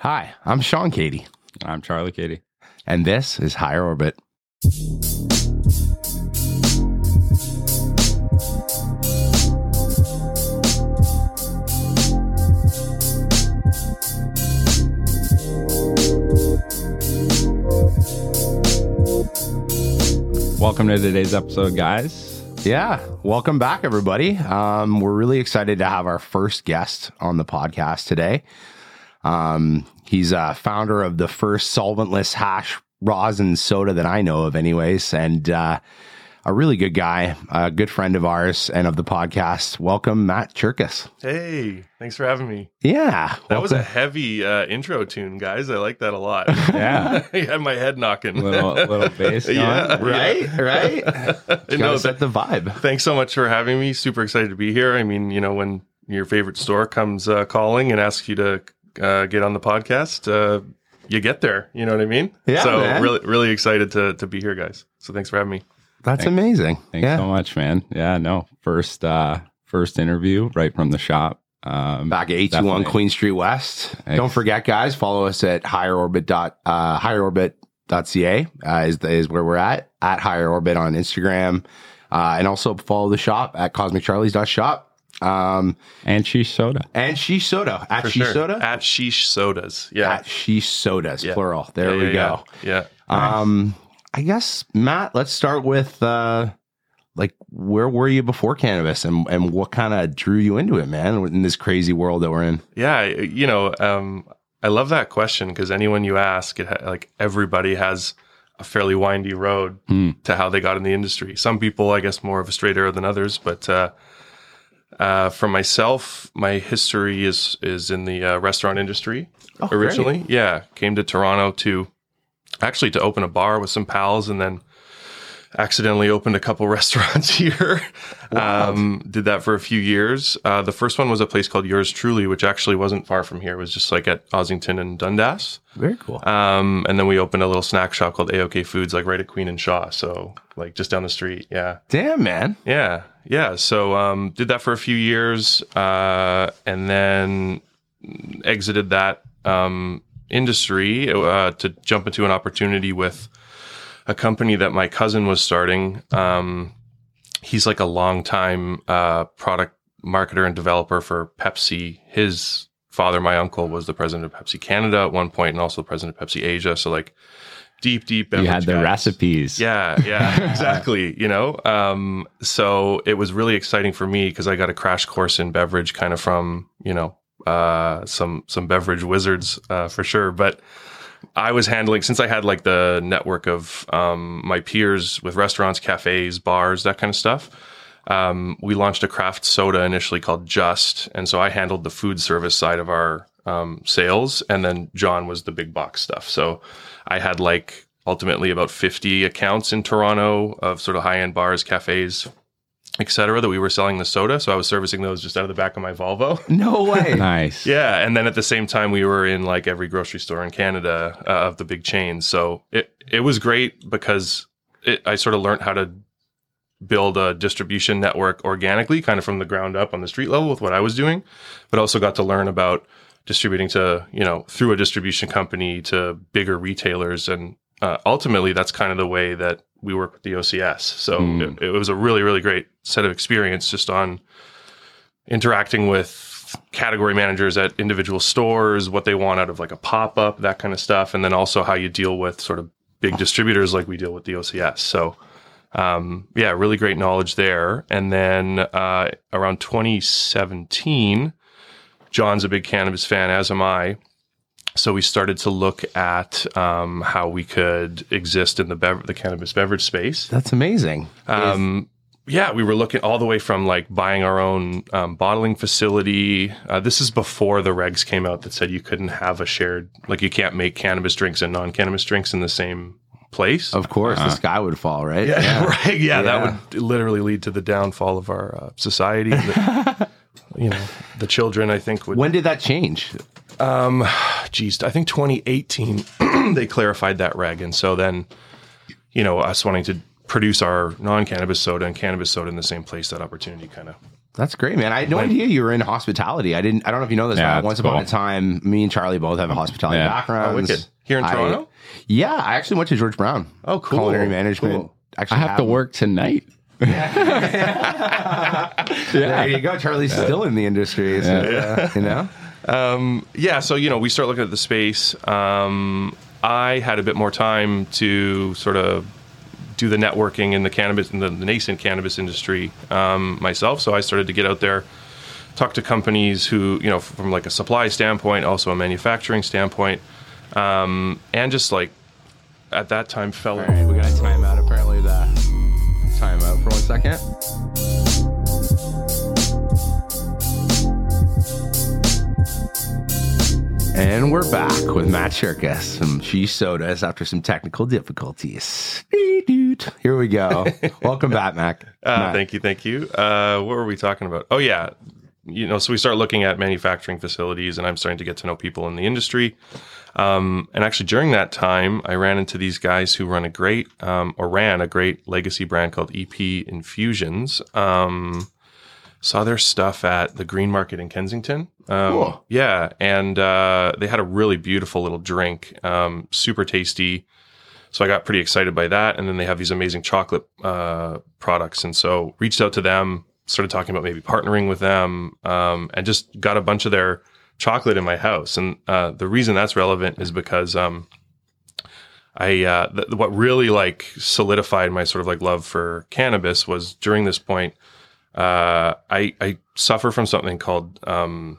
Hi, I'm Sean Katie, I'm Charlie Katie. and this is Higher Orbit. Welcome to today's episode, guys. Yeah, welcome back, everybody. Um, we're really excited to have our first guest on the podcast today. Um, he's a founder of the first solventless hash rosin soda that I know of, anyways, and uh, a really good guy, a good friend of ours and of the podcast. Welcome, Matt Cherkas. Hey, thanks for having me. Yeah, That was a heavy uh, intro tune, guys. I like that a lot. Yeah. you had my head knocking. little little bass going. Yeah. right, right. no, Gotta set the vibe. thanks so much for having me. Super excited to be here. I mean, you know, when your favorite store comes uh, calling and asks you to uh, get on the podcast, uh, you get there. You know what I mean? Yeah, So man. really, really excited to to be here, guys. So thanks for having me. That's amazing. Thanks yeah. so much, man. Yeah, no. First uh first interview right from the shop. Um back at 821 Definitely. Queen Street West. Thanks. Don't forget, guys, follow us at higherorbit dot uh, higherorbit.ca uh, is is where we're at at higher orbit on Instagram, uh, and also follow the shop at cosmiccharlies.shop. Um, and sheesh soda. and Sheesh Soda at For Sheesh sure. Soda At Sheesh Sodas. Yeah. at Sheesh Sodas Yeah. plural. There Yeah, we yeah, go. Yeah. yeah. Um, I guess Matt, let's start with uh, like where were you before cannabis, and and what kind of drew you into it, man, in this crazy world that we're in. Yeah, you know, um, I love that question because anyone you ask, it ha- like everybody has a fairly windy road Hmm. to how they got in the industry. Some people, I guess, more of a straight arrow than others. But uh, uh, for myself, my history is is in the uh, restaurant industry Oh, great. originally. Yeah, came to Toronto to actually to open a bar with some pals, and then accidentally opened a couple restaurants here. Um, did that for a few years. Uh, the first one was a place called Yours Truly, which actually wasn't far from here. It was just like at Ossington and Dundas. Very cool. Um, and then we opened a little snack shop called AOK Foods, like right at Queen and Shaw. So like just down the street. Yeah. Damn, man. Yeah. Yeah. So um, did that for a few years uh, and then exited that um, industry uh, to jump into an opportunity with a company that my cousin was starting. Um, he's like a long time uh, product marketer and developer for Pepsi. His father, my uncle, was the president of Pepsi Canada at one point and also the president of Pepsi Asia. So like deep, deep. You had the guys. recipes. Yeah, yeah, exactly. You know, um, so it was really exciting for me because I got a crash course in beverage, kind of from you know uh, some some beverage wizards uh, for sure. But I was handling since I had like the network of um, my peers with restaurants, cafes, bars, that kind of stuff. Um, we launched a craft soda initially called Just, and so I handled the food service side of our um, sales, and then John was the big box stuff. So I had like ultimately about 50 accounts in Toronto of sort of high end bars, cafes, et cetera, that we were selling the soda. So I was servicing those just out of the back of my Volvo. No way. Nice. Yeah, and then at the same time, we were in like every grocery store in Canada uh, of the big chains. So it it was great because it, I sort of learned how to build a distribution network organically, kind of from the ground up on the street level with what I was doing, but also got to learn about distributing to you know through a distribution company to bigger retailers, and uh, ultimately that's kind of the way that we work with the OCS. So Mm. it, it was a really really great set of experience just on interacting with category managers at individual stores, what they want out of like a pop up, that kind of stuff, and then also how you deal with sort of big distributors like we deal with the OCS. So, um, yeah, really great knowledge there. And then uh, around 2017, John's a big cannabis fan, as am I. So we started to look at um, how we could exist in the bev- the cannabis beverage space. That's amazing. Um, yeah, we were looking all the way from like buying our own um, bottling facility. Uh, this is before the regs came out that said you couldn't have a shared, like you can't make cannabis drinks and non-cannabis drinks in the same place. Of course, the sky would fall, right? yeah, right. Yeah, Yeah. that would literally lead to the downfall of our uh, society. The- you know, the children, I think, would When did that change? Um, geez, I think 2018 they clarified that reg, and so then, you know, us wanting to produce our non-cannabis soda and cannabis soda in the same place, that opportunity kind of That's great, man. I had no When- idea you were in hospitality. I didn't. I don't know if you know this. Yeah, but that's once upon a time, me and Charlie both have a hospitality Yeah. background. Oh. Here in Toronto? Yeah, I actually went to George Brown. Oh, cool. Culinary management. Cool. Actually, I have to work tonight. yeah There you go. Charlie's still in the industry. So, uh, you know. Um, yeah, so you know, we start looking at the space. Um, I had a bit more time to sort of do the networking in the cannabis in the, the nascent cannabis industry um, myself. So I started to get out there, talk to companies who you know from like a supply standpoint, also a manufacturing standpoint, um, and just like at that time fell. All right, we got time out. Apparently, the time out for one second. And we're back with Matt Cherkas from She Sodas after some technical difficulties. Here we go. Welcome back, Mac. Uh, Matt. thank you, thank you. Uh, what were we talking about? Oh yeah, you know, so we start looking at manufacturing facilities, and I'm starting to get to know people in the industry. Um, and actually, during that time, I ran into these guys who run a great, um, or ran a great legacy brand called EP Infusions. Um, saw their stuff at the Green Market in Kensington. Um, Cool. Yeah, and uh, they had a really beautiful little drink, um, super tasty. So I got pretty excited by that. And then they have these amazing chocolate uh, products. And so reached out to them, started talking about maybe partnering with them, um, and just got a bunch of their chocolate in my house. And uh, the reason that's relevant is because um, I uh, th- what really like solidified my sort of like love for cannabis was during this point. Uh, I I suffer from something called um,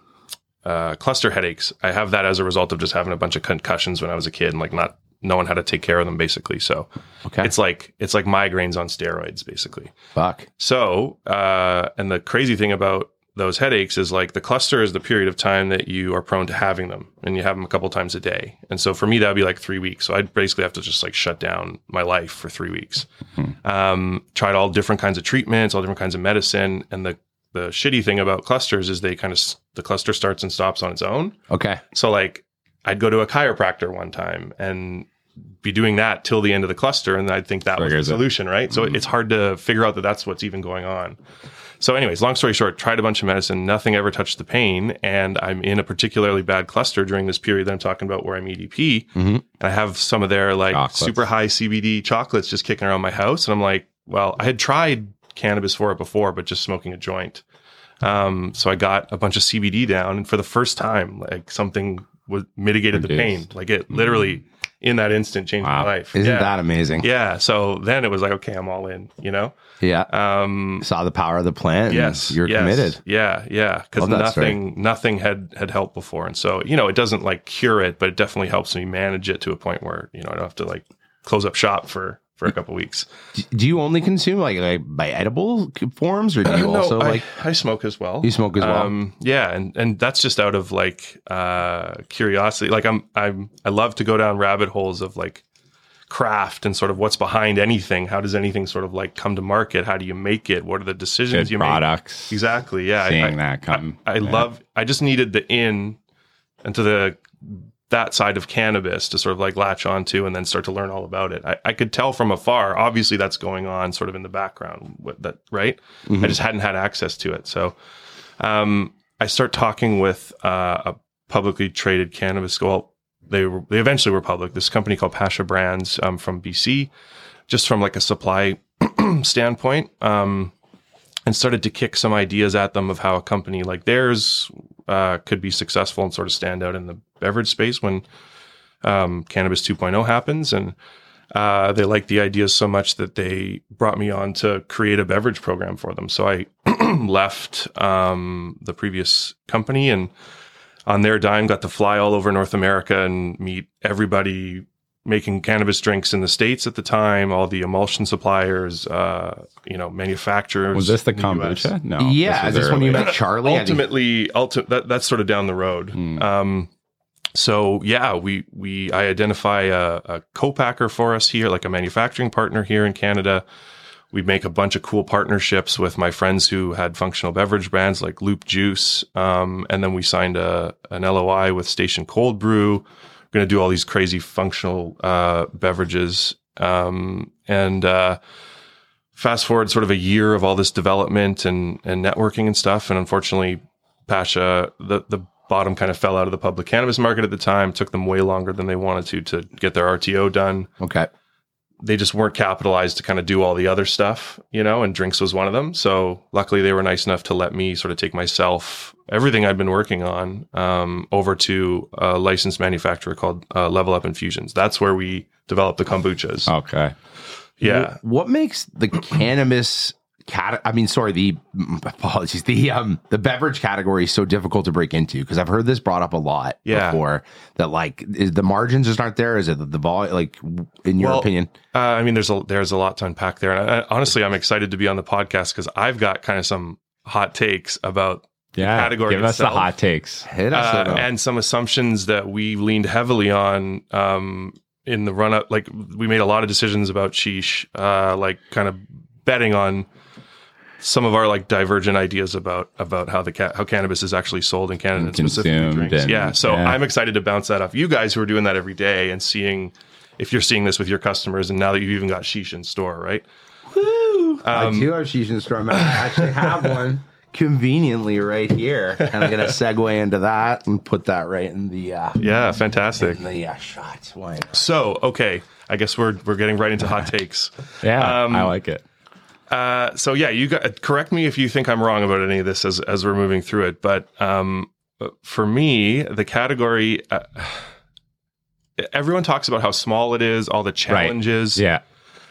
uh, cluster headaches. I have that as a result of just having a bunch of concussions when I was a kid and like not knowing how to take care of them basically. So Okay. it's like it's like migraines on steroids basically. Fuck. So uh, and the crazy thing about those headaches is like the cluster is the period of time that you are prone to having them and you have them a couple times a day. And so for me that would be like 3 weeks. So I'd basically have to just like shut down my life for 3 weeks. Um, tried all different kinds of treatments, all different kinds of medicine and the the shitty thing about clusters is they kind of the cluster starts and stops on its own. Okay. So like I'd go to a chiropractor one time and be doing that till the end of the cluster and I'd think that was the Triggers it. solution, right? So it's hard to figure out that that's what's even going on. So anyways, long story short, tried a bunch of medicine, nothing ever touched the pain and I'm in a particularly bad cluster during this period that I'm talking about where I'm EDP Mhm. and I have some of their like Chocolates. super high CBD chocolates just kicking around my house and I'm like, well, I had tried cannabis for it before but just smoking a joint. Um, so I got a bunch of CBD down, and for the first time, like something was mitigated the pain. Like it literally in that instant changed my life. Isn't yeah. that amazing? Yeah. So then it was like, okay, I'm all in. You know. Yeah. Um, Saw the power of the plant. and yes. You're yes, committed. Yeah. Yeah. Because that story. nothing, nothing had had helped before, and so you know, it doesn't like cure it, but it definitely helps me manage it to a point where you know I don't have to like close up shop for for a couple weeks. Do you only consume like, like by edible forms or do you also I, like I smoke as well. you smoke as well? Um, yeah, and and that's just out of like uh, curiosity. Like I'm I'm I love to go down rabbit holes of like craft and sort of what's behind anything. How does anything sort of like come to market? How do you make it? What are the decisions Good you products. make? Exactly. Yeah. I- Seeing I, that come. I Yeah. love. I just needed the in into the that side of cannabis to sort of like latch onto and then start to learn all about it. I, I could tell from afar. Obviously, that's going on sort of in the background. That right? Mhm. I just hadn't had access to it. So, um, I start talking with uh, a publicly traded cannabis. Well, they were, they eventually were public. This company called Pasha Brands um, from BC, just from like a supply standpoint. Um, and started to kick some ideas at them of how a company like theirs uh, could be successful and sort of stand out in the beverage space when um, Cannabis 2.0 happens. And uh, they liked the ideas so much that they brought me on to create a beverage program for them. So I left um, the previous company and on their dime got to fly all over North America and meet everybody making cannabis drinks in the states at the time, all the emulsion suppliers, uh, you know, manufacturers. Was this the in US. kombucha? No. yeah, was is this when you met Charlie? I Ultimately, ulti- that, that's sort of down the road. Hmm. Um, so yeah, we we I identify a, a co-packer for us here, like a manufacturing partner here in Canada. We make a bunch of cool partnerships with my friends who had functional beverage brands like Loop Juice, um, and then we signed a an LOI with Station Cold Brew. Going to do all these crazy functional uh, beverages, um, and uh, fast forward sort of a year of all this development and and networking and stuff, and unfortunately, Pasha the the bottom kind of fell out of the public cannabis market at the time. Took them way longer than they wanted to to get their RTO done. Okay. They just weren't capitalized to kind of do all the other stuff, you know, and drinks was one of them. So luckily they were nice enough to let me sort of take myself, everything I'd been working on, um, over to a licensed manufacturer called uh, Level Up Infusions. That's where we developed the kombuchas. Okay. Yeah. What makes the cannabis cat? I mean, sorry, the apologies, the um the beverage category is so difficult to break into because I've heard this brought up a lot Yeah. before. That like is the margins just aren't there? Is it the, the volume? Like, in your Well, opinion? Uh, I mean, there's a there's a lot to unpack there, and I, I- honestly, I'm excited to be on the podcast because I've got kind of some hot takes about Yeah. category Give us the hot takes. Hit us uh, and some assumptions that we leaned heavily on um, in the run up. Like we made a lot of decisions about sheesh, uh, like kind of betting on some of our like divergent ideas about about how the ca- how cannabis is actually sold in Canada and specifically Consumed drinks. and- yeah, so yeah. I'm excited to bounce that off you guys who are doing that every day and seeing if you're seeing this with your customers and now that you've even got sheesh in store, right? Woo! I do have sheesh in store. man. I actually have one conveniently right here, and I'm gonna segue into that and put that right in the uh, Yeah, fantastic. in the uh, shot. Why not? So okay, I guess we're we're getting right into hot takes. Yeah. Um, I like it. Uh, so yeah, you got, correct me if you think I'm wrong about any of this as as we're moving through it. But um, for me, the category, uh, everyone talks about how small it is, all the challenges, Yeah.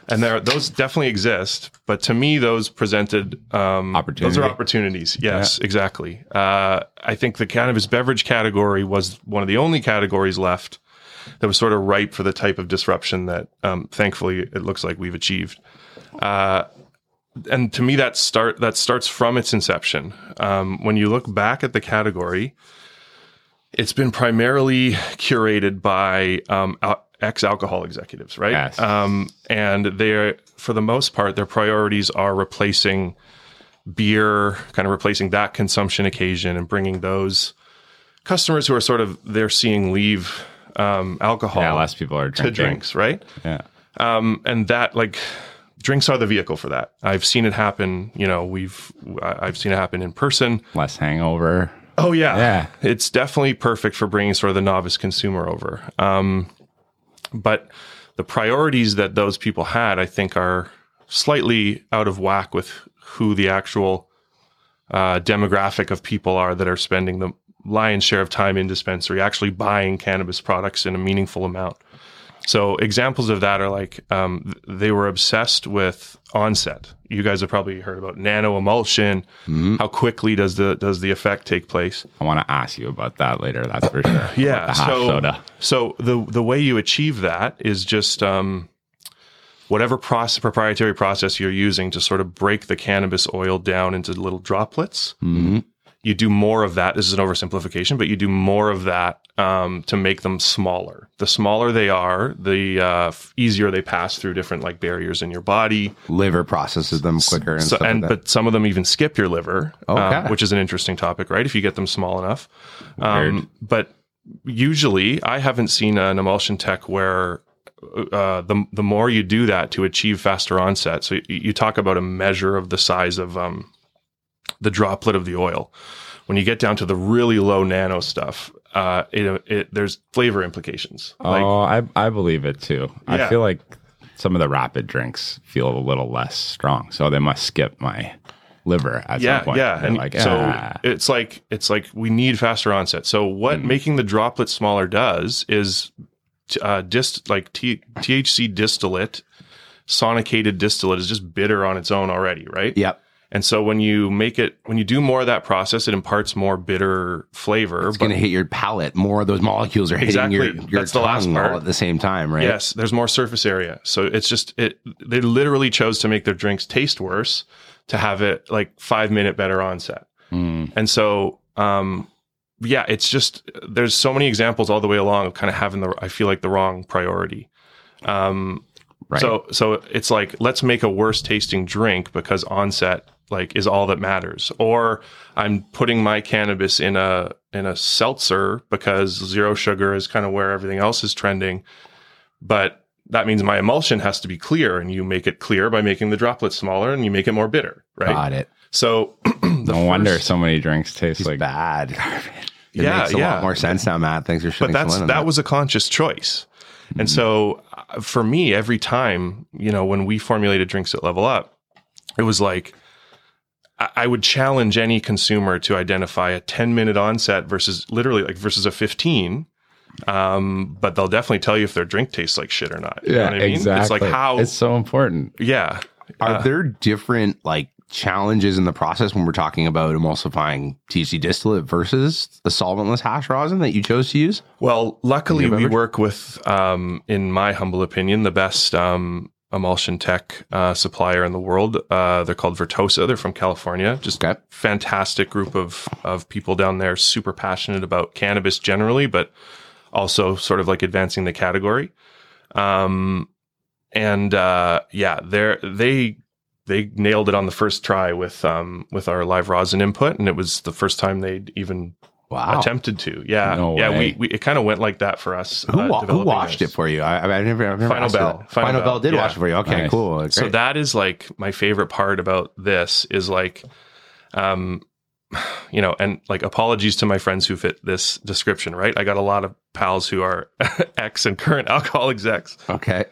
and there those definitely exist. But to me, those presented um, Those are opportunities. Yes, exactly. Uh, I think the cannabis beverage category was one of the only categories left that was sort of ripe for the type of disruption that, um, thankfully, it looks like we've achieved. Uh, and to me, that start that starts from its inception. Um, when you look back at the category, it's been primarily curated by um, ex-alcohol executives, right? Yes. Um, and they're, for the most part, their priorities are replacing beer, kind of replacing that consumption occasion, and bringing those customers who are sort of they're seeing leave um, alcohol Yeah. Less people are drinking. to drinks, right? Yeah. um, and that like drinks are the vehicle for that. I've seen it happen. You know, we've I've seen it happen in person. Less hangover. Oh yeah, Yeah. It's definitely perfect for bringing sort of the novice consumer over. Um, but the priorities that those people had, I think, are slightly out of whack with who the actual uh, demographic of people are that are spending the lion's share of time in dispensary, actually buying cannabis products in a meaningful amount. So examples of that are like um, they were obsessed with onset. You guys have probably heard about nano emulsion. How quickly does the does the effect take place? I want to ask you about that later. That's for sure. Yeah. So, soda. so the the way you achieve that is just um, whatever process, proprietary process you're using to sort of break the cannabis oil down into little droplets. Mm-hmm. You do more of that. This is an oversimplification, but you do more of that um, to make them smaller. The smaller they are, the uh, easier they pass through different like barriers in your body. Liver processes them quicker and So, stuff and like but some of them even skip your liver, um, which is an interesting topic, right? If you get them small enough. Um, but usually, I haven't seen an emulsion tech where uh, the the more you do that to achieve faster onset. So you, you talk about a measure of the size of um, the droplet of the oil. When you get down to the really low nano stuff, uh, it, it there's flavor implications. Like oh, I I believe it too. Yeah. I feel like some of the rapid drinks feel a little less strong, so they must skip my liver at yeah, some point. yeah, They're and like, so "Ah." it's like it's like we need faster onset. So what Hmm. making the droplet smaller does is t- uh, dist like T- THC distillate, sonicated distillate is just bitter on its own already, right? Yep. And so when you make it, when you do more of that process, it imparts more bitter flavor. It's going to hit your palate. More of those molecules are hitting Exactly. your, your That's the last tongue part. all at the same time, right? Yes, there's more surface area. So it's just it they literally chose to make their drinks taste worse to have it like 5 minute better onset. Mm. And so um yeah, it's just there's so many examples all the way along of kind of having the I feel like the wrong priority. Um Right. so so it's like let's make a worse tasting drink because onset like is all that matters. Or I'm putting my cannabis in a in a seltzer because zero sugar is kind of where everything else is trending. But that means my emulsion has to be clear, and you make it clear by making the droplets smaller, and you make it more bitter, right? Got it. So the no wonder so many drinks taste like bad. It Yeah, makes a yeah. lot more sense now, Matt. Thanks for but that's some light that was a conscious choice and so uh, for me every time you know when we formulated drinks at level up it was like I- I would challenge any consumer to identify a 10 minute onset versus literally like versus a 15. Um, but they'll definitely tell you if their drink tastes like shit or not. You know yeah, what I mean? exactly. It's like how, it's so important. yeah. Are Uh, there different like challenges in the process when we're talking about emulsifying TC distillate versus the solventless hash rosin that you chose to use? Well, luckily we work with, um, in my humble opinion, the best um, emulsion tech uh, supplier in the world. Uh, they're called Vertosa. They're from California. Just Okay. fantastic group of of people down there, super passionate about cannabis generally, but also sort of like advancing the category. Um, and uh, yeah, they they they nailed it on the first try with um with our live rosin input, and it was the first time they'd even Wow. attempted to. Yeah, No yeah. We, we it kind of went like that for us. Who, uh, who washed this. it for you? I, I never, I've never Final Bell. Final Final, Bell, Bell, did yeah. wash it for you. Okay, Nice. cool. Great. So that is like my favorite part about this is like, um, you know, and like apologies to my friends who fit this description. Right, I got a lot of pals who are ex and current alcohol execs. okay.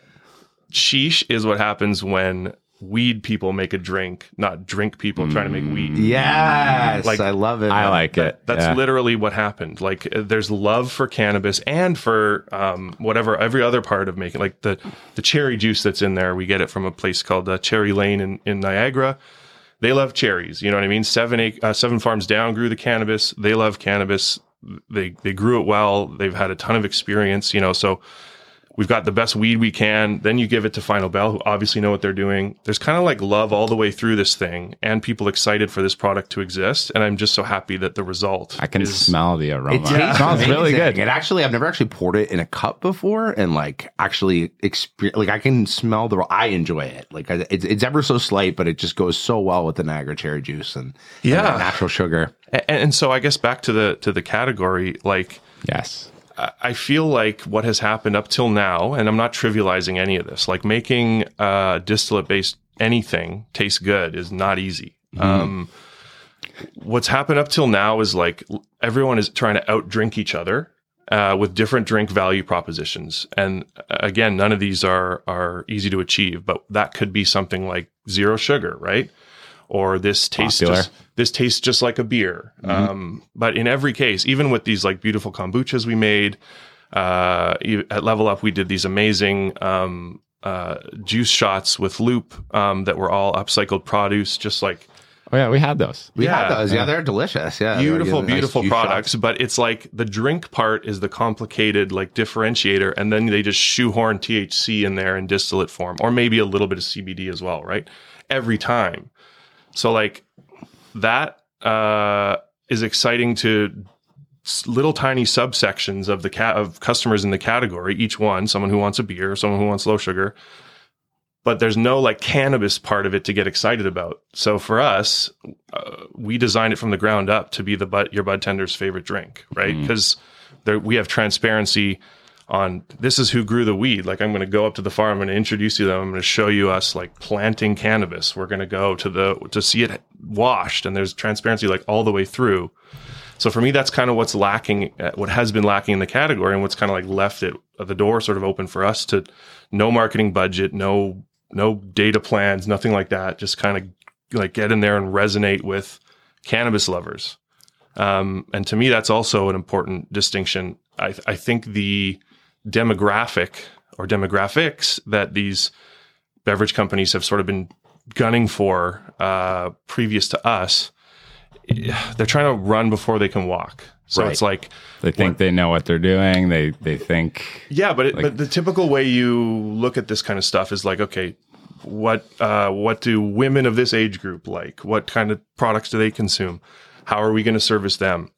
Sheesh is what happens when weed people make a drink, not drink people trying to make weed. Yes, Like, I love it. I like it. That's yeah. literally what happened. Like, uh, there's love for cannabis and for um, whatever every other part of making, like the the cherry juice that's in there. We get it from a place called uh, Cherry Lane in, in Niagara. They love cherries. You know what I mean? Seven ac- uh, seven farms down grew the cannabis. They love cannabis. They they grew it well. They've had a ton of experience. You know, so we've got the best weed we can. Then you give it to Final Bell, who obviously know what they're doing. There's kind of like love all the way through this thing, and people excited for this product to exist. And I'm just so happy that the result. I can is, smell the aroma. It tastes smells really good. It actually, I've never actually poured it in a cup before, and like actually experience, like I can smell the. I enjoy it. Like it's it's ever so slight, but it just goes so well with the Niagara cherry juice and and Yeah. that natural sugar. And, and so I guess back to the to the category, like Yes. I- feel like what has happened up till now, and I'm not trivializing any of this, like making uh, distillate based anything taste good is not easy. Um, what's happened up till now is like everyone is trying to outdrink each other uh, with different drink value propositions. And uh, again, none of these are are easy to achieve, but that could be something like zero sugar, right? Or this tastes Popular. just this tastes just like a beer. Um, but in every case, even with these like beautiful kombuchas we made uh, e- at Level Up, we did these amazing um, uh, juice shots with Loop um, that were all upcycled produce, just like Oh yeah, we had those. We Yeah. had those. Yeah, they're delicious. Yeah, they're beautiful, nice beautiful products. shots. But it's like the drink part is the complicated like differentiator, and then they just shoehorn THC in there in distillate form, or maybe a little bit of CBD as well, right? Every time. So like that uh, is exciting to little tiny subsections of the cat of customers in the category. Each one, someone who wants a beer, someone who wants low sugar. But there's no like cannabis part of it to get excited about. So for us, uh, we designed it from the ground up to be the bud, your bud tender's favorite drink, right? Because there we have transparency on this is who grew the weed. Like I'm going to go up to the farm, I'm going to introduce you to them, I'm going to show you us like planting cannabis. We're going to go to the to see it washed, and there's transparency like all the way through. So for me, that's kind of what's lacking, uh, what has been lacking in the category, and what's kind of like left it uh, the door sort of open for us to no marketing budget, no no data plans, nothing like that. Just kind of like get in there and resonate with cannabis lovers. Um, and to me, that's also an important distinction. I, I think the demographic or demographics that these beverage companies have sort of been gunning for uh, previous to us, they're trying to run before they can walk. So Right. it's like, They think they know what they're doing. They they think yeah, but it, but the typical way you look at this kind of stuff is like, okay, what uh, what do women of this age group like? What kind of products do they consume? How are we going to service them?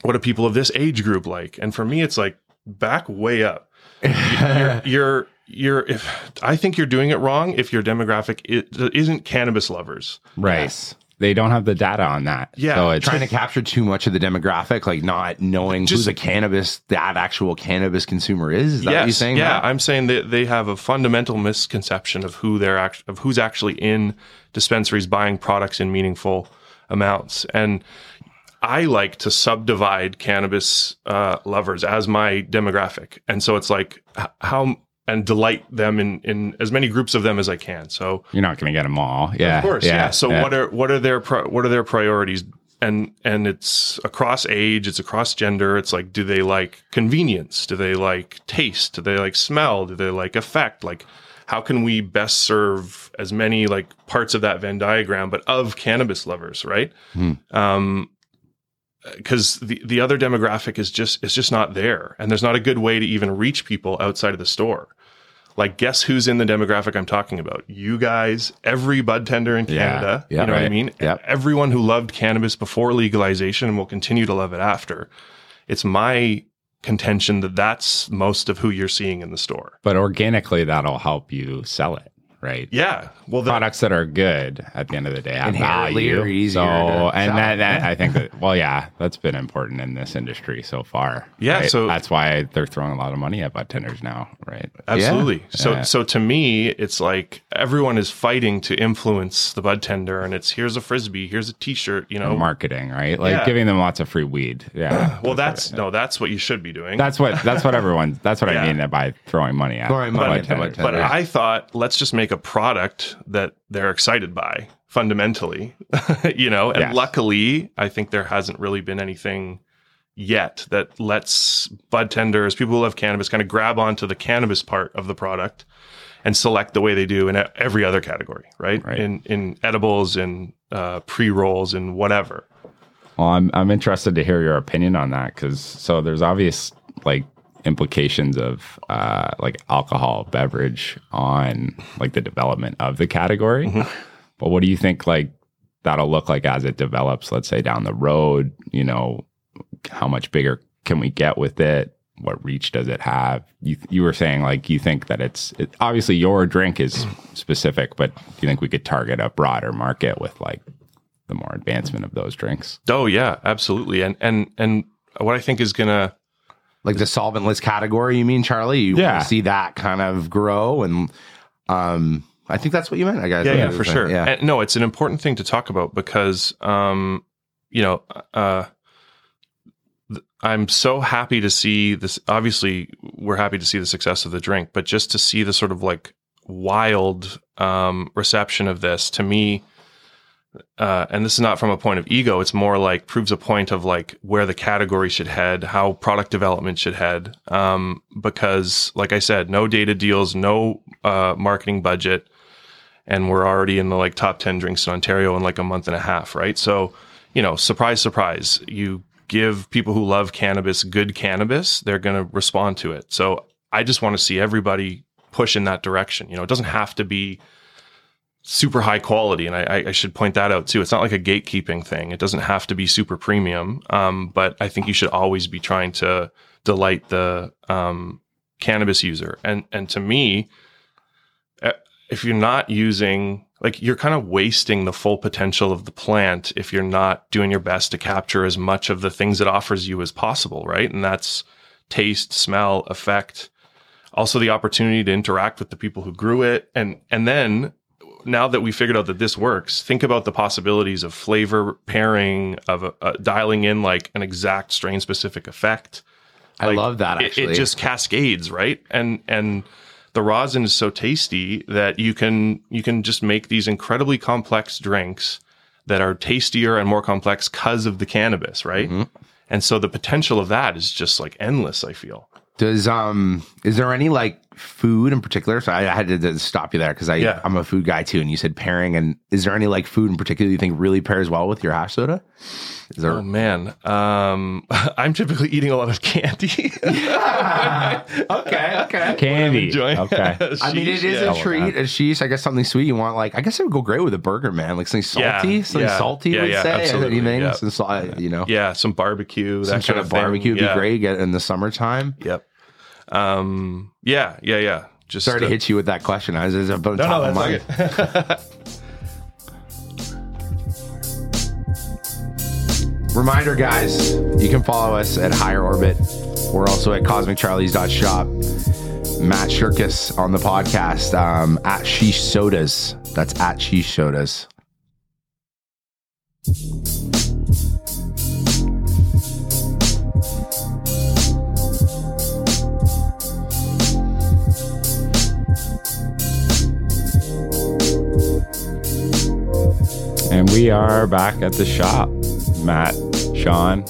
What do people of this age group like? And for me, it's like back way up. you're, you're you're if I think you're doing it wrong if your demographic i- isn't cannabis lovers. right. Yes. they don't have the data on that. Yeah, so it's Trying to capture too much of the demographic, like not knowing Just- who's a cannabis, that actual cannabis consumer is. Is that what you're saying? Yeah, Matt? I'm saying that they have a fundamental misconception of who they're act- of who's actually in dispensaries buying products in meaningful amounts. And I like to subdivide cannabis uh, lovers as my demographic, and so it's like how and delight them in in as many groups of them as I can. So you're not going to get them all. Yeah, of course, yeah. So what are what are their pri- what are their priorities? And and it's across age, it's across gender. It's like, do they like convenience? Do they like taste? Do they like smell? Do they like effect? Like, how can we best serve as many like parts of that Venn diagram, but of cannabis lovers, right? Hmm. Um, because the the other demographic is just is just not there, and there's not a good way to even reach people outside of the store. Like, guess who's in the demographic I'm talking about? You guys, every bud tender in Canada. Yeah, you know what I mean? Yep. Everyone who loved cannabis before legalization and will continue to love it after. It's my contention that that's most of who you're seeing in the store. But organically, that'll help you sell it, right? Yeah. Well, the, Products that are good at the end of the day have Inherently value. are easier so, to and that, that I think that well, yeah, that's been important in this industry so far. Yeah, right? so- that's why they're throwing a lot of money at bud tenders now, right? Absolutely. So Yeah. so to me, it's like everyone is fighting to influence the bud tender, and it's here's a frisbee, here's a T-shirt, you know. Marketing, right? Like Yeah. giving them lots of free weed. Yeah. well, that's no, that's what you should be doing. That's what that's what everyone that's what Yeah. I mean by throwing money at Throwing money bud at the tender. but I thought let's just make a product that they're excited by fundamentally, you know. And Yes. luckily, I think there hasn't really been anything yet that lets bud tenders, people who love cannabis, kind of grab onto the cannabis part of the product and select the way they do in every other category, right? Right. In in edibles, in uh, pre rolls, and whatever. Well, I'm I'm interested to hear your opinion on that because so there's obvious like implications of uh, like alcohol beverage on like the development of the category. But what do you think like that'll look like as it develops? Let's say down the road, you know, how much bigger can we get with it? What reach does it have? You you were saying like you think that it's it, obviously your drink is specific, but do you think we could target a broader market with like the more advancement of those drinks? Oh yeah, absolutely. And and and what I think is gonna like the solventless category, you mean, Charlie? You Yeah. wanna see that kind of grow. And um, I think that's what you meant. I guess. yeah, yeah, for sure. Yeah. And no, it's an important thing to talk about because, um, you know, uh, th- I'm so happy to see this. Obviously, we're happy to see the success of the drink, but just to see the sort of like wild um, reception of this to me. Uh, and this is not from a point of ego. It's more like proves a point of like where the category should head, how product development should head. Um, because, like I said, no data deals, no uh, marketing budget, and we're already in the like top 10 drinks in Ontario in like a month and a half, right? So, you know, surprise, surprise, you give people who love cannabis good cannabis, they're going to respond to it. So I just want to see everybody push in that direction. You know, it doesn't have to be super high quality. And I, I- should point that out too. It's not like a gatekeeping thing. It doesn't have to be super premium. Um, but I think you should always be trying to delight the um, cannabis user. And and to me, eh, if you're not using like you're kind of wasting the full potential of the plant if you're not doing your best to capture as much of the things it offers you as possible, right? And that's taste, smell, effect, also the opportunity to interact with the people who grew it and and then now that we figured out that this works, think about the possibilities of flavor pairing, of uh, dialing in like an exact strain specific effect. I Like, love that. It- It, just cascades, right? And and the rosin is so tasty that you can you can just make these incredibly complex drinks that are tastier and more complex because of the cannabis, right? Mm-hmm. And so the potential of that is just like endless. I feel. Does um is there any like food in particular? So I, I had to, to stop you there because I Yeah. I'm a food guy too, and you said pairing. And is there any like food in particular you think really pairs well with your hash soda? Is there? Oh man, um, I'm typically eating a lot of candy. okay, okay. Candy. Enjoying- Okay. I mean, it is Yeah. a treat, a sheesh. I guess something sweet you want. Like, I guess it would go great with a burger, man. Like something salty, Yeah, something yeah, salty. yeah, would yeah, say absolutely, anything. yeah. Some, you know, Yeah, some barbecue, some that sort kind of of thing. barbecue would yeah. be great. Get in the summertime. Yep. Um. Yeah. Yeah. Yeah. Just Sorry to uh, hit you with that question. I was, it was about No, top no, of that's mind. not good. reminder, guys, you can follow us at Higher Orbit. We're also at cosmiccharlies.shop. Matt Cherkas on the podcast um, at Sheesh Sodas. That's at Sheesh Sodas. And we are back at the shop. Matt, Sean,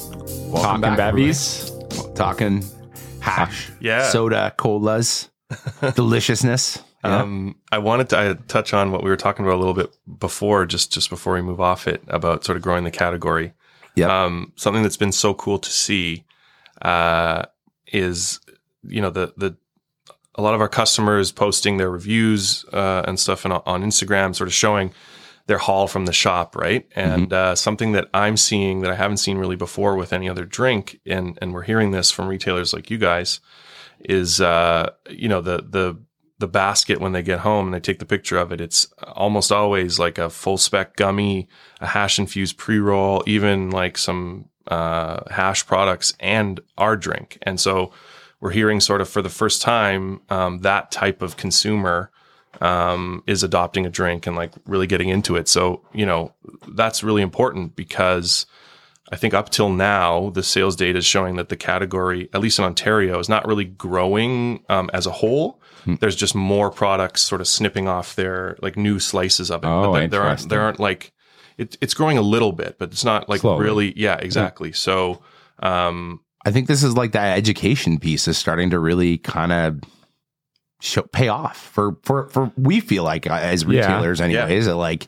talking back, bevies. Talking hash, Yeah. soda, colas, deliciousness. Yeah. Um, I wanted to I touch on what we were talking about a little bit before, just just before we move off it, about sort of growing the category. Yep. Um, something that's been so cool to see uh, is you know the the a lot of our customers posting their reviews uh, and stuff on, on Instagram, sort of showing their haul from the shop, right? And uh, something that I'm seeing that I haven't seen really before with any other drink, and and we're hearing this from retailers like you guys, is uh, you know the the the basket when they get home and they take the picture of it. It's almost always like a full spec gummy, a hash infused pre roll, even like some uh, hash products and our drink. And so we're hearing sort of for the first time um, that type of consumer um, is adopting a drink and like really getting into it. So, you know, that's really important because I think up till now, the sales data is showing that the category, at least in Ontario, is not really growing um, as a whole. There's just more products sort of snipping off their like new slices of it. Oh, but there aren't there aren't like it, it's growing a little bit, but it's not like Slowly. really. Yeah, exactly. So, um, I think this is like that education piece is starting to really kind of show pay off for for for we feel like uh, as Yeah. retailers anyways that like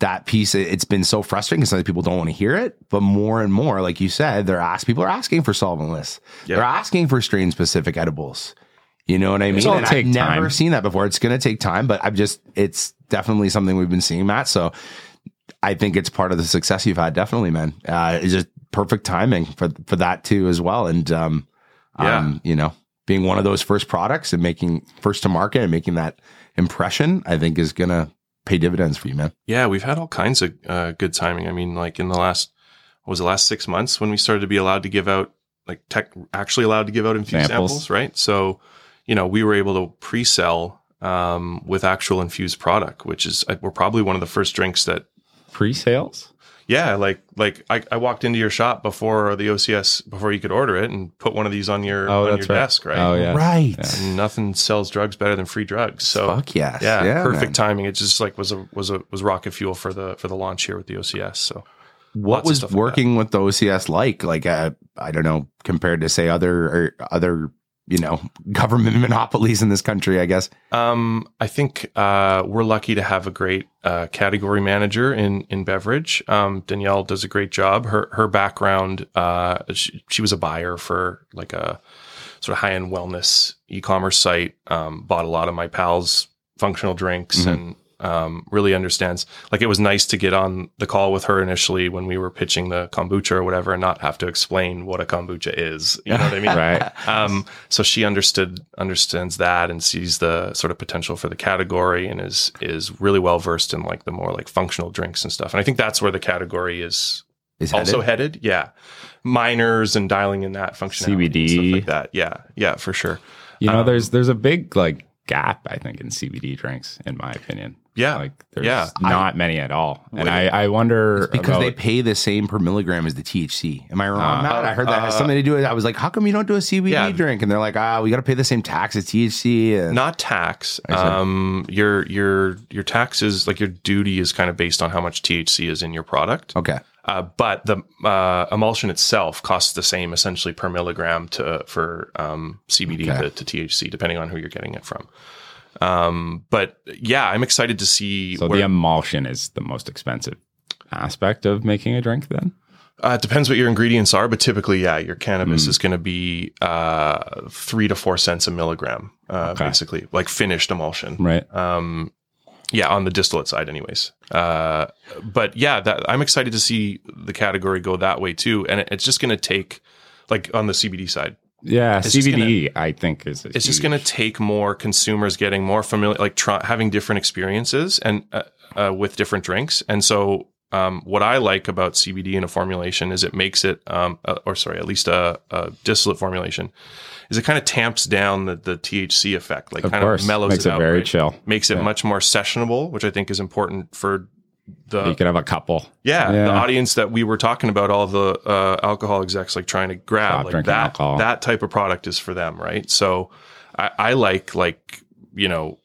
that piece it- it's been so frustrating because some people don't want to hear it but more and more like you said they're ask people are asking for solventless Yeah. they're asking for strain specific edibles. You know what I mean? and take I've never seen that before. It's going to take time but I've just it's definitely something we've been seeing Matt. So I think it's part of the success you've had definitely man. Uh, it's just perfect timing for for that too as well. And um Yeah. um, you know, being one of those first products and making first to market and making that impression, I think is going to pay dividends for you, man. Yeah, we've had all kinds of uh, good timing. I mean, like in the last, what was the last six months when we started to be allowed to give out, like tech, actually allowed to give out infused Samples. samples, right? So, you know, we were able to pre-sell um, with actual infused product, which is uh, we're probably one of the first drinks that, Pre-sales? Yeah, like like I, I walked into your shop before the OCS before you could order it and put one of these on your Oh, on that's your right. desk, right? Oh, yeah. Right. And nothing sells drugs better than free drugs. So Fuck yes. yeah, perfect man. timing. It just like was a was a was rocket fuel for the for the launch here with the OCS. So What was stuff like working with the OCS like? Like, uh, I don't know, compared to say other or other, you know, government monopolies in this country, I guess. Um, I think uh, we're lucky to have a great uh, category manager in in beverage. Um, Danielle does a great job. Her her background, uh, she, she was a buyer for like a sort of high end wellness e commerce site. Um, bought a lot of my pals' functional drinks Mhm. and um, really understands. Like it was nice to get on the call with her initially when we were pitching the kombucha or whatever, and not have to explain what a kombucha is. You know what I mean? Right. Um, so she understood understands that and sees the sort of potential for the category and is is really well versed in like the more like functional drinks and stuff. And I think that's where the category is Is also headed? headed. Yeah, minors and dialing in that functionality, and CBD. stuff like that. Yeah, yeah, for sure. You know, Um, there's there's a big like gap, I think, in CBD drinks, in my opinion. Yeah, Like there's Yeah. not many at all. And I, I wonder because about, they pay the same per milligram as the THC. Am I wrong? Uh, Matt? I heard that has uh, something to do with. I was like, how come you don't do a CBD Yeah. drink? And they're like, ah, we got to pay the same tax as THC. And not tax. I. Um, your your your taxes like your duty is kind of based on how much THC is in your product. okay, Uh, but the uh, emulsion itself costs the same essentially per milligram to for um, CBD Okay. to, to THC, depending on who you're getting it from. Um, but yeah, I'm excited to see. so where- the emulsion is the most expensive aspect of making a drink then? uh, it depends what your ingredients are, but typically, yeah, your cannabis Mm. is going to be uh, three to four cents a milligram, uh, Okay. basically, like finished emulsion. Right. um yeah on the distillate side anyways. Uh but yeah that i'm excited to see the category go that way too. And it, it's just going to take like on the cbd side. Yeah, CBD I think is it's just going to take more consumers getting more familiar like try, having different experiences and uh, uh, with different drinks. And so um, what I like about CBD in a formulation is it makes it, um, uh, or sorry, at least a, a distillate formulation, is it kind of tamps down the, the THC effect, like Of kind course, of mellows makes it, it out, very right? chill. makes it Yeah. much more sessionable, which I think is important for the you can have a couple. yeah, the audience that we were talking about, all the uh, alcohol execs like trying to grab, Stop like that alcohol. that type of product is for them, right? So I, I like like you know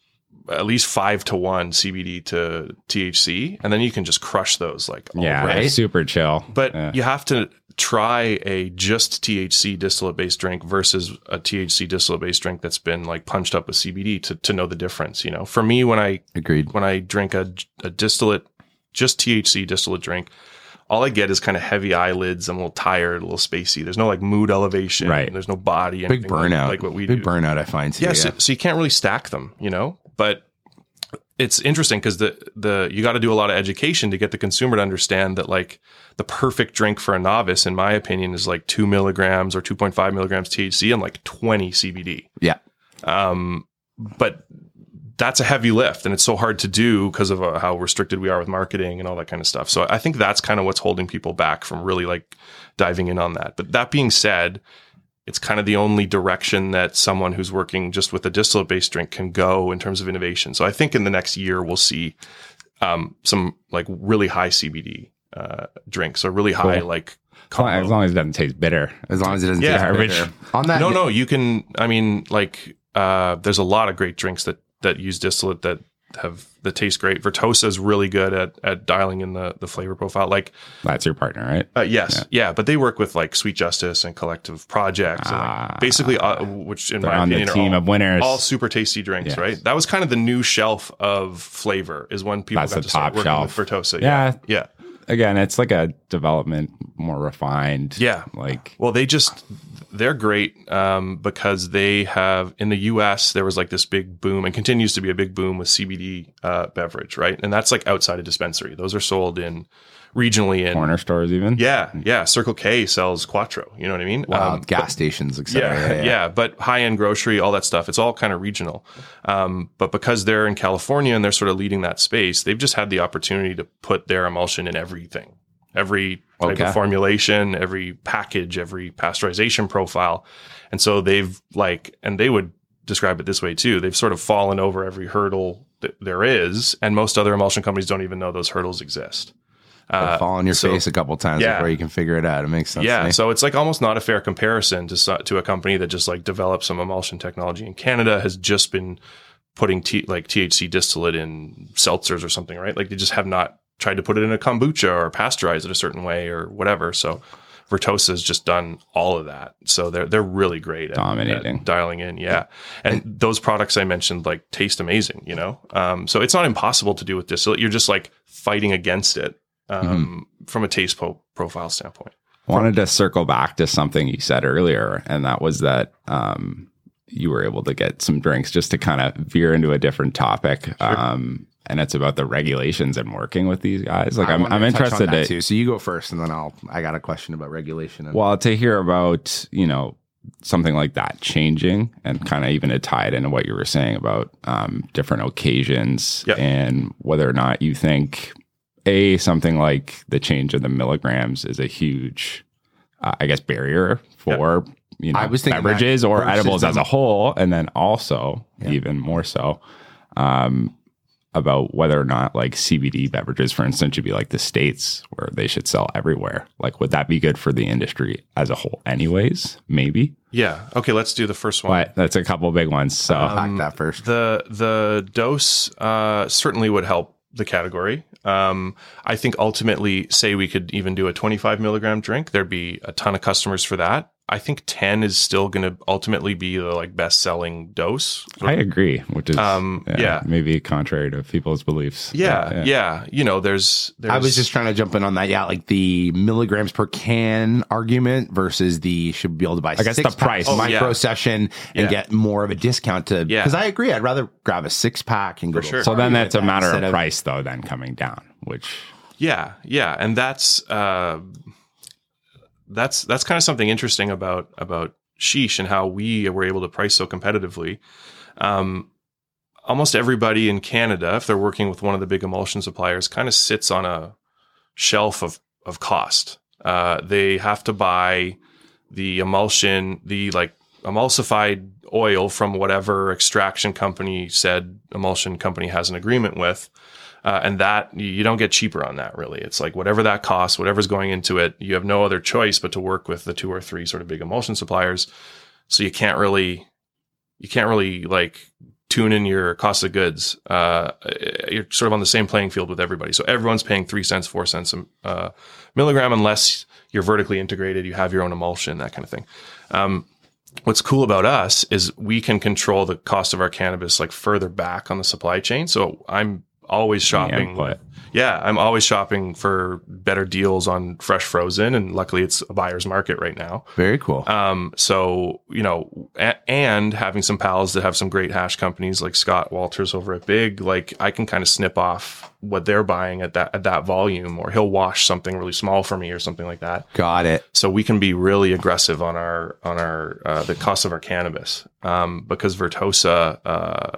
at least five to one CBD to THC, and then you can just crush those like all Yeah, right. super chill. But Yeah. you have to try a just THC distillate based drink versus a THC distillate based drink that's been like punched up with CBD to to know the difference. You know, for me, when I Agreed. when I drink a, a distillate, just THC distillate drink, all I get is kind of heavy eyelids. I'm a little tired, a little spacey. There's no like mood elevation. Right. There's no body. Big anything like- burnout. Like, what we Big do. burnout, I find too. Yeah, Yeah. So, so you can't really stack them, you know. But it's interesting because the the you got to do a lot of education to get the consumer to understand that like the perfect drink for a novice, in my opinion, is like two milligrams or two point five milligrams THC and like twenty CBD. yeah. Um, but that's a heavy lift and it's so hard to do because of uh, how restricted we are with marketing and all that kind of stuff. So I think that's kind of what's holding people back from really like diving in on that. But that being said, it's kind of the only direction that someone who's working just with a distillate based drink can go in terms of innovation. So I think in the next year we'll see um, some like really high CBD uh, drinks or really high Cool. like As long- as long as it doesn't taste bitter. As long as it doesn't Yeah, taste garbage. bitter. On that no, no, you can. I mean, like, uh, there's a lot of great drinks that that use distillate that have that taste great. Vertosa is really good at at dialing in the the flavor profile. Like, That's your partner, right? uh, yes, yeah. but they work with like Sweet Justice and Collective Projects, and Ah. like, basically, uh, which in my on the opinion team are all, of winners. all super tasty drinks. Yes. Right? That was kind of the new shelf of flavor. Is when people That's got the to start working shelf. with Vertosa. Yeah. yeah. Again, it's like a development, more refined. Yeah. Like Well, they just they're great um, because they have in the U.S. there was like this big boom and continues to be a big boom with CBD uh, beverage, right? And that's like outside a dispensary. Those are sold in regionally in corner stores, even. yeah, yeah. Circle K sells Quattro. You know what I mean? Wow, Um, gas stations, etc. yeah, yeah, But high end grocery, all that stuff, it's all kind of regional. Um, but because they're in California and they're sort of leading that space, they've just had the opportunity to put their emulsion in everything, every type Okay. of formulation, every package, every pasteurization profile. And so they've like, and they would describe it this way too. They've sort of fallen over every hurdle that there is, and most other emulsion companies don't even know those hurdles exist. They fall on your so- face a couple times yeah. before you can figure it out. It makes sense. Yeah, so it's like almost not a fair comparison to to a company that just like developed some emulsion technology in Canada has just been putting T- like THC distillate in seltzers or something, right? Like they just have not tried to put it in a kombucha or pasteurize it a certain way or whatever. So Vertosa has just done all of that. So they're they're really great at, Dominating. at dialing in. Yeah, and those products I mentioned like taste amazing. You know, um, so it's not impossible to do with distillate. You're just like fighting against it um, from a taste po- profile standpoint. wanted to circle back to something you said earlier, and that was that um, you were able to get some drinks just to kind of veer into a different topic. Um, and it's about the regulations and working with these guys. Like, I I'm, I'm to interested to, too. So you go first, and then I'll. I got a question about regulation. And, well, to hear about, you know, something like that changing and kind of even to tie it into what you were saying about um, different occasions Yep. and whether or not you think a something like the change of the milligrams is a huge, uh, I guess, barrier for you know I was thinking beverages or versus edibles as a whole, and then also even more so. Um, about whether or not like CBD beverages, for instance, should be like the states where they should sell everywhere. Like, would that be good for the industry as a whole, anyways? Maybe, Yeah. Okay. Let's do the first one. but that's a couple big ones. So, Unpack that first. The the dose uh, certainly would help the category. Um, I think ultimately, say we could even do a 25 milligram drink, there'd be a ton of customers for that. I think 10 is still going to ultimately be the like best selling dose. I agree, which is Um, yeah. maybe contrary to people's beliefs. Yeah, But, yeah, You know, there's, there's I was just trying to jump in on that. Yeah, like the milligrams per can argument versus the should be able to buy. I guess the price. Oh, micro yeah. session and Yeah. get more of a discount to. Yeah. because I agree. I'd rather grab a six pack and go. For sure. So then that's a matter of price, though, then coming down, which Yeah, yeah, and that's uh, that's that's kind of something interesting about about Sheesh and how we were able to price so competitively. Um, almost everybody in Canada, if they're working with one of the big emulsion suppliers, kind of sits on a shelf of of cost. Uh, they have to buy the emulsion, the like emulsified oil from whatever extraction company said emulsion company has an agreement with. Uh, and that you don't get cheaper on that really. It's like whatever that costs, whatever's going into it, you have no other choice but to work with the two or three sort of big emulsion suppliers. So you can't really, you can't really like tune in your cost of goods. Uh, you're sort of on the same playing field with everybody. So everyone's paying three cents, four cents a uh, milligram, unless you're vertically integrated, you have your own emulsion, that kind of thing. Um, what's cool about us is we can control the cost of our cannabis like further back on the supply chain. So I'm always shopping. input. Yeah, I'm always shopping for better deals on fresh frozen, and luckily it's a buyer's market right now. Very cool. Um, so you know, a- and having some pals that have some great hash companies like Scott Walters over at Big, like I can kind of snip off what they're buying at that at that volume, or he'll wash something really small for me or something like that. Got it. So we can be really aggressive on our on our uh, the cost of our cannabis um, because Vertosa uh,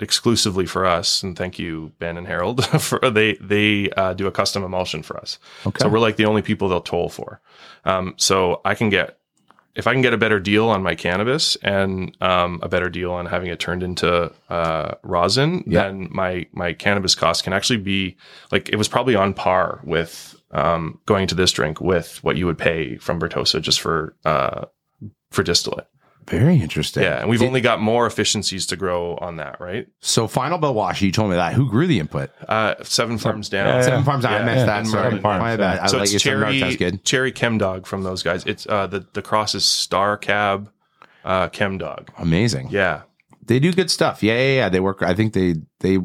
exclusively for us, and thank you Ben and Harold for they they uh, do a custom emulsion for us. Okay. So we're like the only people they'll toll for. Um, so I can get if I can get a better deal on my cannabis and um, a better deal on having it turned into uh, rosin, Yeah. then my my cannabis cost can actually be like it was probably on par with um, going to this drink with what you would pay from Vertosa just for uh, for distillate. Very interesting. Yeah, and we've Did- only got more efficiencies to grow on that, right? so final bill wash. You told me that. Who grew the input? Uh, seven farms down. Yeah, Seven Farms. Down. I Yeah. missed that. And Sorry, Merlin Farms, my bad. yeah. I so like it's cherry That's good. cherry chem dog from those guys. It's uh, the the cross is Star Cab uh, chem dog. Amazing. Yeah, They do good stuff. Yeah, yeah, yeah. They work. I think they they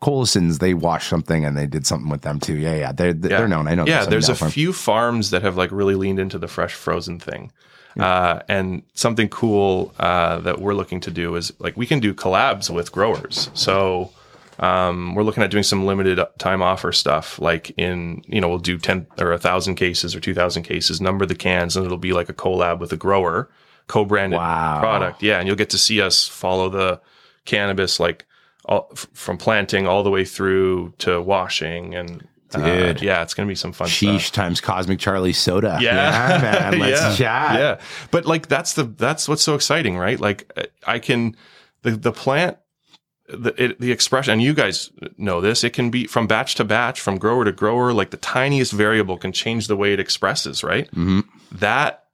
Colisons. They washed something and they did something with them too. Yeah, yeah. They're they're Yeah. known. I know. yeah. There's a now from- few farms that have like really leaned into the fresh frozen thing. Uh, and something cool uh, that we're looking to do is like we can do collabs with growers. So um, we're looking at doing some limited time offer stuff. Like in you know we'll do ten or a thousand cases or two thousand cases, number the cans, and it'll be like a collab with a grower, co-branded Wow. product. Yeah, and you'll get to see us follow the cannabis like all, f- from planting all the way through to washing and. Uh, Dude. yeah, it's gonna be some fun Sheesh stuff. times Cosmic Charlie soda. Yeah, man. Let's yeah. chat. Yeah, but like that's the that's what's so exciting, right? Like uh, I can the the plant the it, the expression and you guys know this it can be from batch to batch from grower to grower like the tiniest variable can change the way it expresses right Mhm. that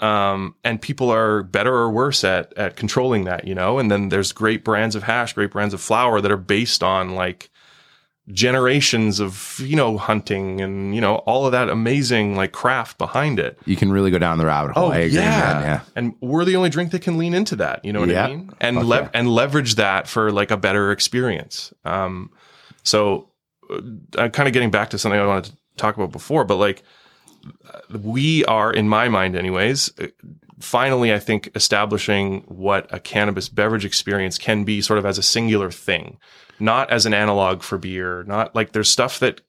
um and people are better or worse at at controlling that you know and then there's great brands of hash great brands of flour that are based on like generations of you know hunting and you know all of that amazing like craft behind it You can really go down the rabbit hole. I agree, man. Yeah. and we're the only drink that can lean into that. You know what Yeah. I mean? And Okay. lev- and leverage that for like a better experience. Um, so uh, I'm kind of getting back to something I wanted to talk about before, but like uh, we are, in my mind, anyways. Finally, I think establishing what a cannabis beverage experience can be, sort of as a singular thing, not as an analog for beer. Not like there's stuff that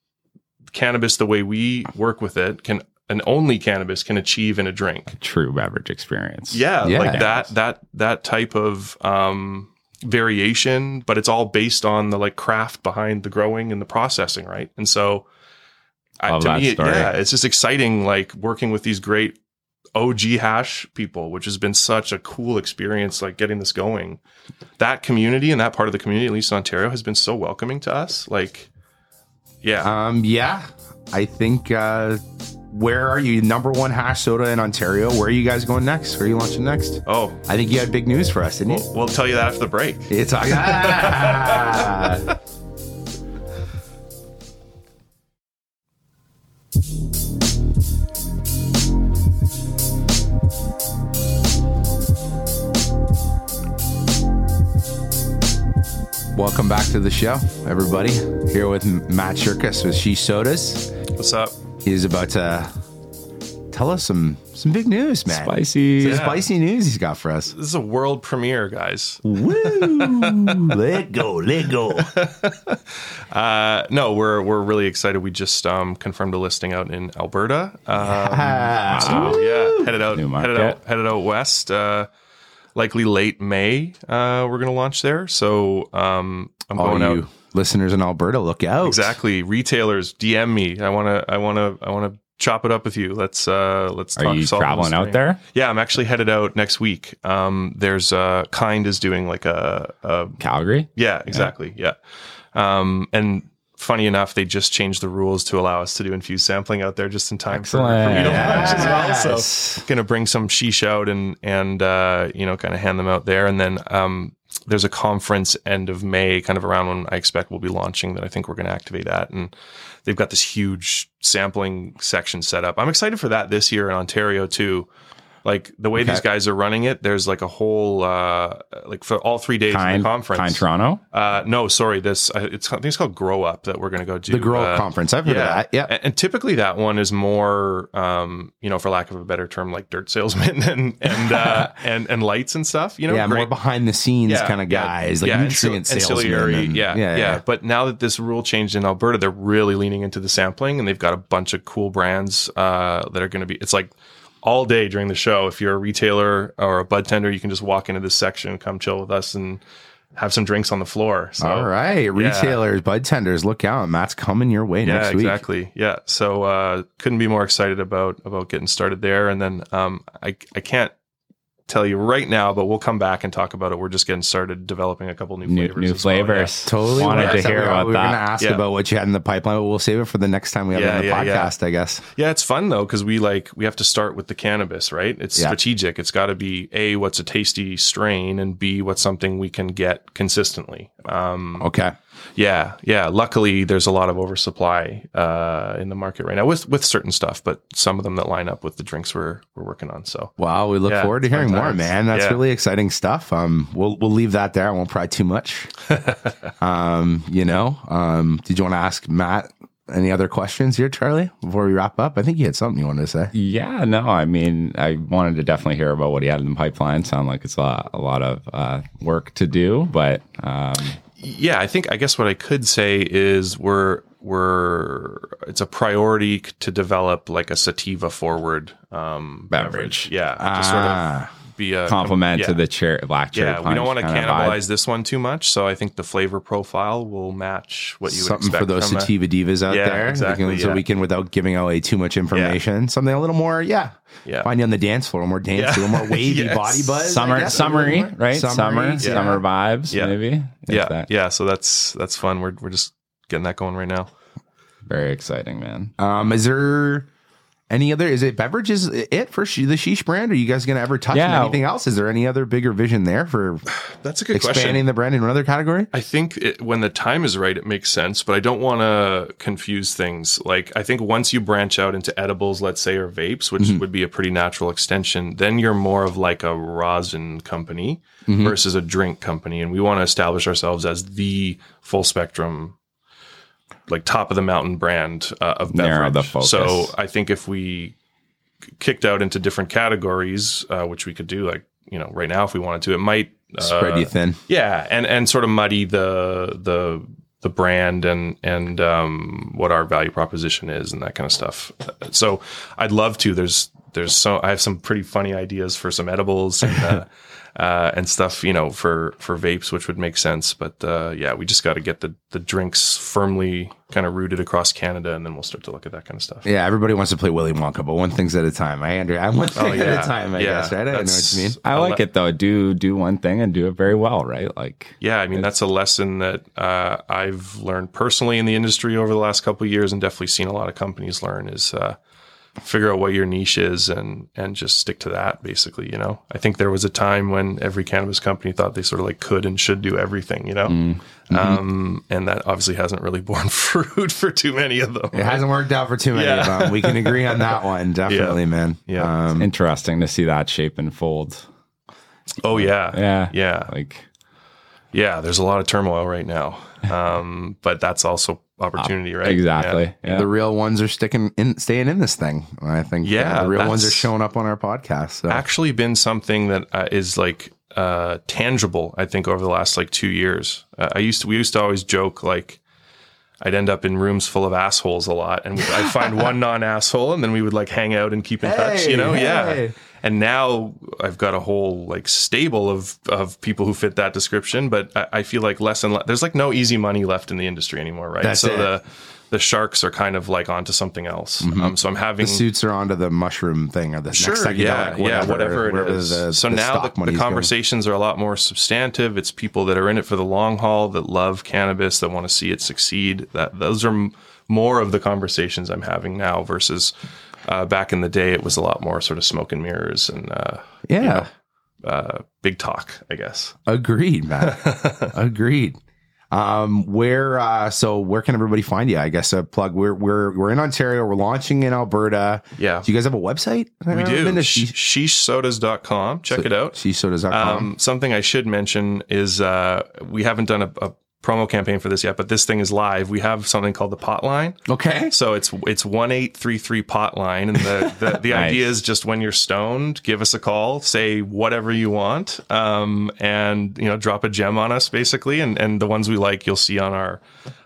cannabis, the way we work with it, can and only cannabis can achieve in a drink. True beverage experience. Yeah, Yeah. like that that that type of um variation, but it's all based on the like craft behind the growing and the processing, right? And so I, to me, yeah, it's just exciting like working with these great OG hash people, which has been such a cool experience like getting this going. That community and that part of the community, at least in Ontario, has been so welcoming to us. Like yeah. Um, yeah, I think. Uh, where are you? Number one hash soda in Ontario. Where are you guys going next? Where are you launching next? oh, I think you had big news for us, didn't you? we'll, we'll tell you that after the break. It's ah! Welcome back to the show, everybody. Here with Matt Cherkas with Sheesh Sodas. What's up? He's about to tell us some some big news, man. Spicy. Yeah. spicy news he's got for us. This is a world premiere, guys. Woo! let go, let go. Uh, no, we're we're really excited. We just um, confirmed a listing out in Alberta. Um, Ah, so yeah, headed out, headed out, headed out west. Uh, likely late May. Uh, we're gonna launch there. So um, I'm all going you out. listeners in Alberta, look out. Exactly. Retailers, DM me. I want to. I want to. I want to chop it up with you. Let's uh let's Are talk. you traveling out there? Yeah, I'm actually headed out next week. Um, there's uh, Kind is doing like a, a Calgary? yeah, exactly, yeah. Um, and funny enough, they just changed the rules to allow us to do infused sampling out there just in time for, for Excellent. me to launch as well. So going to bring some sheesh out and and uh, you know kind of hand them out there, and then um, there's a conference end of May, kind of around when I expect we'll be launching that I think we're going to activate at, and they've got this huge sampling section set up. I'm excited for that this year in Ontario too. Like the way Okay. these guys are running it, there's like a whole uh, like for all three days of the conference. kind Toronto? Uh, no, sorry. This uh, it's I think it's called Grow Up that we're going to go do. The Grow Up uh, Conference. I've heard of that. Yeah. and, and typically that one is more, um, you know, for lack of a better term, like dirt salesman and and uh, and and lights and stuff. You know, yeah, more behind the scenes kind of yeah, guys, like yeah, nutrient ancil- salesmen. ancillary, and- yeah, yeah, But now that this rule changed in Alberta, they're really leaning into the sampling, and they've got a bunch of cool brands uh, that are going to be. It's like all day during the show. If you're a retailer or a bud tender, you can just walk into this section, come chill with us, and have some drinks on the floor. So, All right, retailers, bud tenders, look out! Matt's coming your way Yeah, next week. exactly. Yeah. So uh, couldn't be more excited about about getting started there. And then um, I I can't tell you right now, but we'll come back and talk about it. We're just getting started developing a couple new New, flavors. new as well. Yeah. flavors. Totally wanted to hear we, about we were going to ask Yeah. about what you had in the pipeline, but we'll save it for the next time we have Yeah, it on the yeah, yeah. podcast. I guess. Yeah, it's fun though because we like we have to start with the cannabis, right? It's Yeah. strategic. It's got to be a what's a tasty strain, and b what's something we can get consistently. Um, Okay. Yeah, yeah. Luckily, there's a lot of oversupply uh, in the market right now with with certain stuff, but some of them that line up with the drinks we're we're working on. So Wow, we look Yeah, forward to hearing more, times. man. That's Yeah. really exciting stuff. Um, we'll we'll leave that there. I won't pry too much. um, you know, um, did you want to ask Matt any other questions here, Charlie, before we wrap up? I think you had something you wanted to say. Yeah, no, I mean, I wanted to definitely hear about what he had in the pipeline. Sound like it's a lot, a lot of uh, work to do, but um, yeah, I think I guess what I could say is we're we're it's a priority to develop like a sativa forward um, Beverage. Yeah, to sort Ah. Of be a compliment yeah. to the cherry, black cherry. Yeah, we don't want to cannibalize this one too much, so I think the flavor profile will match what you would something expect for those from a- sativa divas out Yeah, there. exactly, We can- So yeah. we can, without giving away too much information, something a little more, yeah. Yeah. Find you on the dance floor, more dance, Yeah. a little more wavy Yes. body buzz. Summer, guess, summery, right? Summer, Summery, yeah. summer vibes, Yeah. maybe. Is Yeah, that yeah. So that's that's fun. We're we're just getting that going right now. very exciting, man. Um, is there any other? Is it beverages it for she, the Sheesh brand? Are you guys going to ever touch on Yeah. anything else? Is there any other bigger vision there for That's a good expanding question. the brand in another category? I think it, when the time is right, it makes sense, but I don't want to confuse things. Like, I think once you branch out into edibles, let's say, or vapes, which mm-hmm. would be a pretty natural extension, then you're more of like a rosin company mm-hmm. versus a drink company. And we want to establish ourselves as the full spectrum, like top of the mountain brand uh, of beverage. the focus. So I think if we kicked out into different categories, uh, which we could do, like, you know, right now, if we wanted to, it might Spread uh, you thin. yeah, and and sort of muddy the the the brand and and um, what our value proposition is and that kind of stuff. So I'd love to. There's there's so I have some pretty funny ideas for some edibles and uh, and stuff, you know, for for vapes, which would make sense. But uh, yeah, we just got to get the the drinks firmly kind of rooted across Canada, and then we'll start to look at that kind of stuff. Yeah, everybody wants to play Willy Wonka, but one thing's at a time. I under, I'm one thing at yeah. a time. I Yeah, guess, right? I know what you mean. I like let- it though. Do do one thing and do it very well, right? Like Yeah, I mean that's a lesson that uh, I've learned personally in the industry over the last couple of years, and definitely seen a lot of companies learn is uh, figure out what your niche is and and just stick to that. Basically, you know, I think there was a time when every cannabis company thought they sort of like could and should do everything, you know, Mm-hmm. um, and that obviously hasn't really borne fruit for too many of them. It hasn't worked out for too many Yeah. of them. We can agree on that one, definitely, man. Yeah. Um, interesting to see that shape and fold. Oh yeah, Yeah, yeah, Like yeah. There's a lot of turmoil right now, um, but that's also opportunity, right? exactly. Yeah. The real ones are sticking in, staying in this thing. I think. uh, Yeah, the real ones are showing up on our podcast. So. actually been something that uh, is like uh, tangible. I think over the last like two years, uh, I used to we used to always joke like I'd end up in rooms full of assholes a lot, and I'd find one non asshole, and then we would like hang out and keep in touch. You know, yeah. And now I've got a whole like stable of of people who fit that description. But I, I feel like less and less. There's like no easy money left in the industry anymore, right? That's so it. the the sharks are kind of like onto something else. Um, so I'm having The suits are onto the mushroom thing or the Sure, next yeah, yeah, whatever, it is. the- so the now the, the going. conversations are a lot more substantive. It's people that are in it for the long haul, that love cannabis, that want to see it succeed. That those are m- more of the conversations I'm having now versus uh, back in the day. It was a lot more sort of smoke and mirrors and uh, Yeah, uh, big talk, I guess. agreed, man. agreed. Um, where uh, so where can everybody find you? I guess a plug. We're we're we're in Ontario. We're launching in Alberta. Yeah, Do you guys have a website? We never been do. to Sh- she- sheeshsodas.com. Check it out. sheeshsodas.com. Um, something I should mention is uh, we haven't done a, a promo campaign for this yet, but this thing is live. We have something called the pot line. okay. So it's it's one eight three three pot line, and the the, the Nice. idea is just when you're stoned, give us a call, say whatever you want, um, and you know drop a gem on us basically, and and the ones we like you'll see on our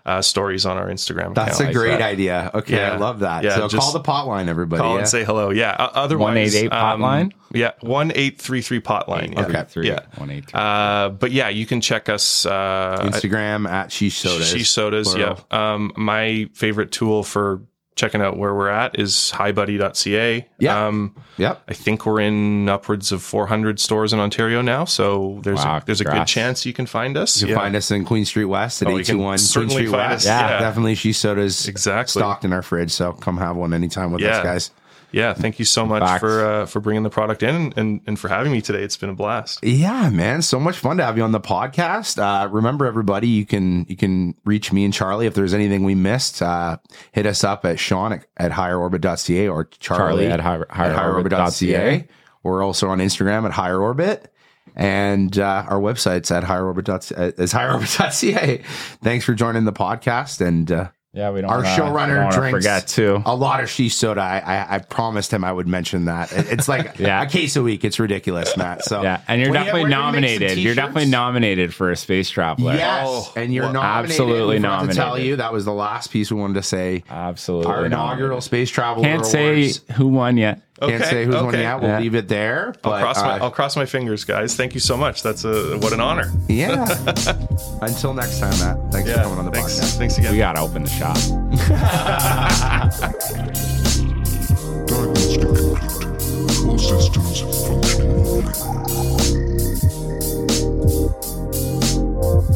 uh, stories on our Instagram. That's a account. great that. idea. Okay, I love that. Yeah, so just call the potline, everybody. Call yeah? and say hello. Yeah. Uh, otherwise, 188 pot um, line? Yeah, one eight three three potline. Yeah. Okay. Three, Yeah. one eight three. Uh, but yeah, you can check us. Uh, Instagram at Sheesh sodas. Sheesh sodas, yeah. Um, my favorite tool for checking out where we're at is hibuddy.ca. Yeah. Um, Yep. I think we're in upwards of 400 stores in Ontario now, so there's Wow, a, there's a good chance you can find us. You can Yeah. find us in Queen Street West at Oh, 821 Queen Street West. us, yeah. Definitely Sheesh sodas Exactly. stocked in our fridge. So come have one anytime with us, guys. Yeah, thank you so much Facts. for uh, for bringing the product in and, and for having me today. It's been a blast. Yeah, man, so much fun to have you on the podcast. Uh, remember, everybody, you can you can reach me and Charlie if there's anything we missed. Uh, hit us up at Sean at, at higherorbit.ca or Charlie, Charlie at higher, at higherorbit.ca. We're also on Instagram at Higher Orbit. And uh, our website's at higherorbit.ca. Is higherorbit.ca. Thanks for joining the podcast. And uh, Yeah, we don't. our wanna- showrunner don't wanna drinks Forget too. a lot of Sheesh soda. I, I I promised him I would mention that. It- It's like Yeah. a case a week. It's ridiculous, Matt. So Yeah, and you're When definitely when you nominated. You're definitely nominated for a space traveler. Yes, Oh, and you're well, nominated. absolutely We forgot To tell you that was the last piece we wanted to say. absolutely. Our inaugural nominated. space travel Can't say who won yet. Okay. Can't say who's okay. winning out. We'll yeah. leave it there. But, I'll, cross my, uh, I'll cross my fingers, guys. Thank you so much. That's a what an honor. Yeah. Until next time, Matt. Thanks yeah. for coming on the thanks. podcast. Thanks again. We gotta open the shop.